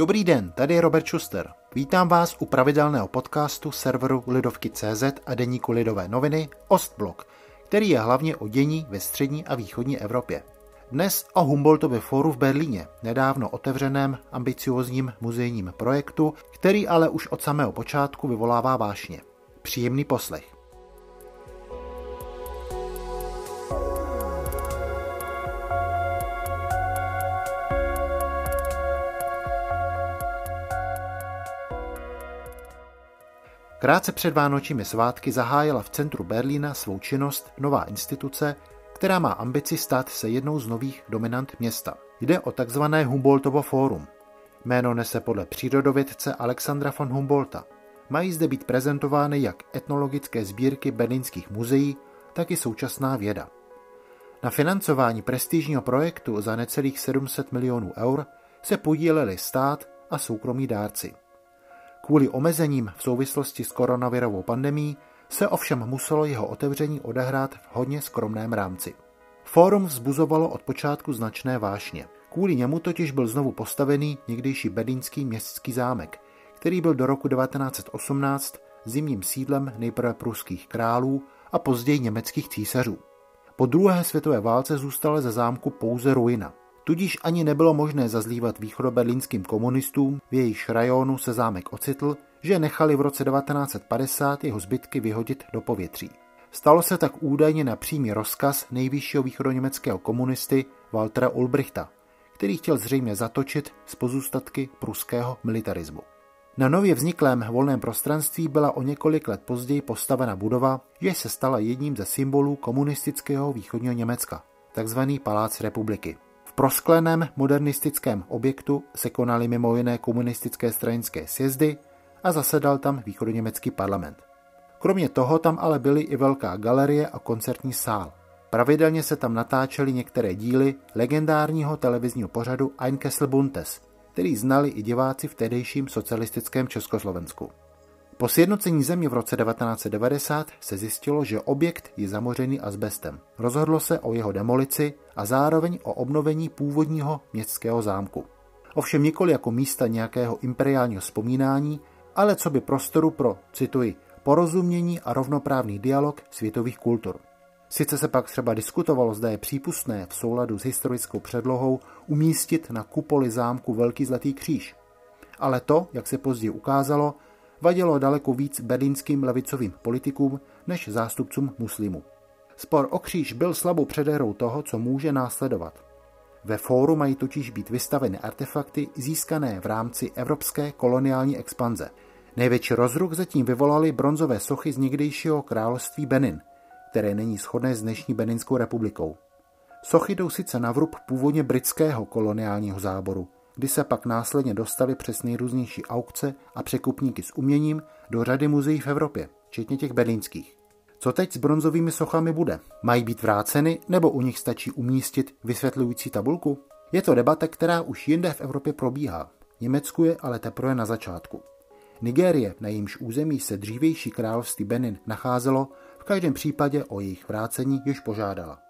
Dobrý den, tady je Robert Schuster. Vítám vás u pravidelného podcastu serveru Lidovky.cz a deníku Lidové noviny Ostblok, který je hlavně o dění ve střední a východní Evropě. Dnes o Humboldtově fóru v Berlíně, nedávno otevřeném ambiciozním muzejním projektu, který ale už od samého počátku vyvolává vášně. Příjemný poslech. Krátce před vánočními svátky zahájila v centru Berlína svou činnost nová instituce, která má ambici stát se jednou z nových dominant města. Jde o takzvané Humboldtovo fórum. Jméno nese podle přírodovědce Alexandra von Humboldta. Mají zde být prezentovány jak etnologické sbírky berlínských muzeí, tak i současná věda. Na financování prestižního projektu za necelých 700 milionů eur se podíleli stát a soukromí dárci. Kvůli omezením v souvislosti s koronavirovou pandemí se ovšem muselo jeho otevření odehrát v hodně skromném rámci. Fórum vzbuzovalo od počátku značné vášně. Kvůli němu totiž byl znovu postavený někdejší bedínský městský zámek, který byl do roku 1918 zimním sídlem nejprve pruských králů a později německých císařů. Po druhé světové válce zůstala ze zámku pouze ruina. Tudíž ani nebylo možné zazlívat východoberlínským komunistům, v jejich rajonu se zámek ocitl, že nechali v roce 1950 jeho zbytky vyhodit do povětří. Stalo se tak údajně na přímý rozkaz nejvyššího východoněmeckého komunisty Waltera Ulbrichta, který chtěl zřejmě zatočit z pozůstatky pruského militarismu. Na nově vzniklém volném prostranství byla o několik let později postavena budova, jež se stala jedním ze symbolů komunistického východního Německa, takzvaný Palác republiky. V proskleném modernistickém objektu se konaly mimo jiné komunistické stranické sjezdy a zasedal tam východoněmecký parlament. Kromě toho tam ale byly i velká galerie a koncertní sál. Pravidelně se tam natáčely některé díly legendárního televizního pořadu Ein Kessel Buntes, který znali i diváci v tehdejším socialistickém Československu. Po sjednocení země v roce 1990 se zjistilo, že objekt je zamořený asbestem. Rozhodlo se o jeho demolici a zároveň o obnovení původního městského zámku. Ovšem nikoli jako místa nějakého imperiálního vzpomínání, ale co by prostoru pro, cituji, porozumění a rovnoprávný dialog světových kultur. Sice se pak třeba diskutovalo, zda je přípustné v souladu s historickou předlohou umístit na kupoli zámku velký zlatý kříž. Ale to, jak se později ukázalo, vadilo daleko víc berlínským levicovým politikům než zástupcům muslimů. Spor o kříž byl slabou předehrou toho, co může následovat. Ve fóru mají totiž být vystaveny artefakty získané v rámci evropské koloniální expanze. Největší rozruch zatím vyvolaly bronzové sochy z někdejšího království Benin, které není shodné s dnešní Beninskou republikou. Sochy jdou sice na vrub původně britského koloniálního záboru, kdy se pak následně dostali přes nejrůznější aukce a překupníky s uměním do řady muzeí v Evropě, včetně těch berlínských. Co teď s bronzovými sochami bude? Mají být vráceny nebo u nich stačí umístit vysvětlující tabulku? Je to debata, která už jinde v Evropě probíhá. Německu je ale teprve na začátku. Nigérie, na jejímž území se dřívější království Benin nacházelo, v každém případě o jejich vrácení již požádala.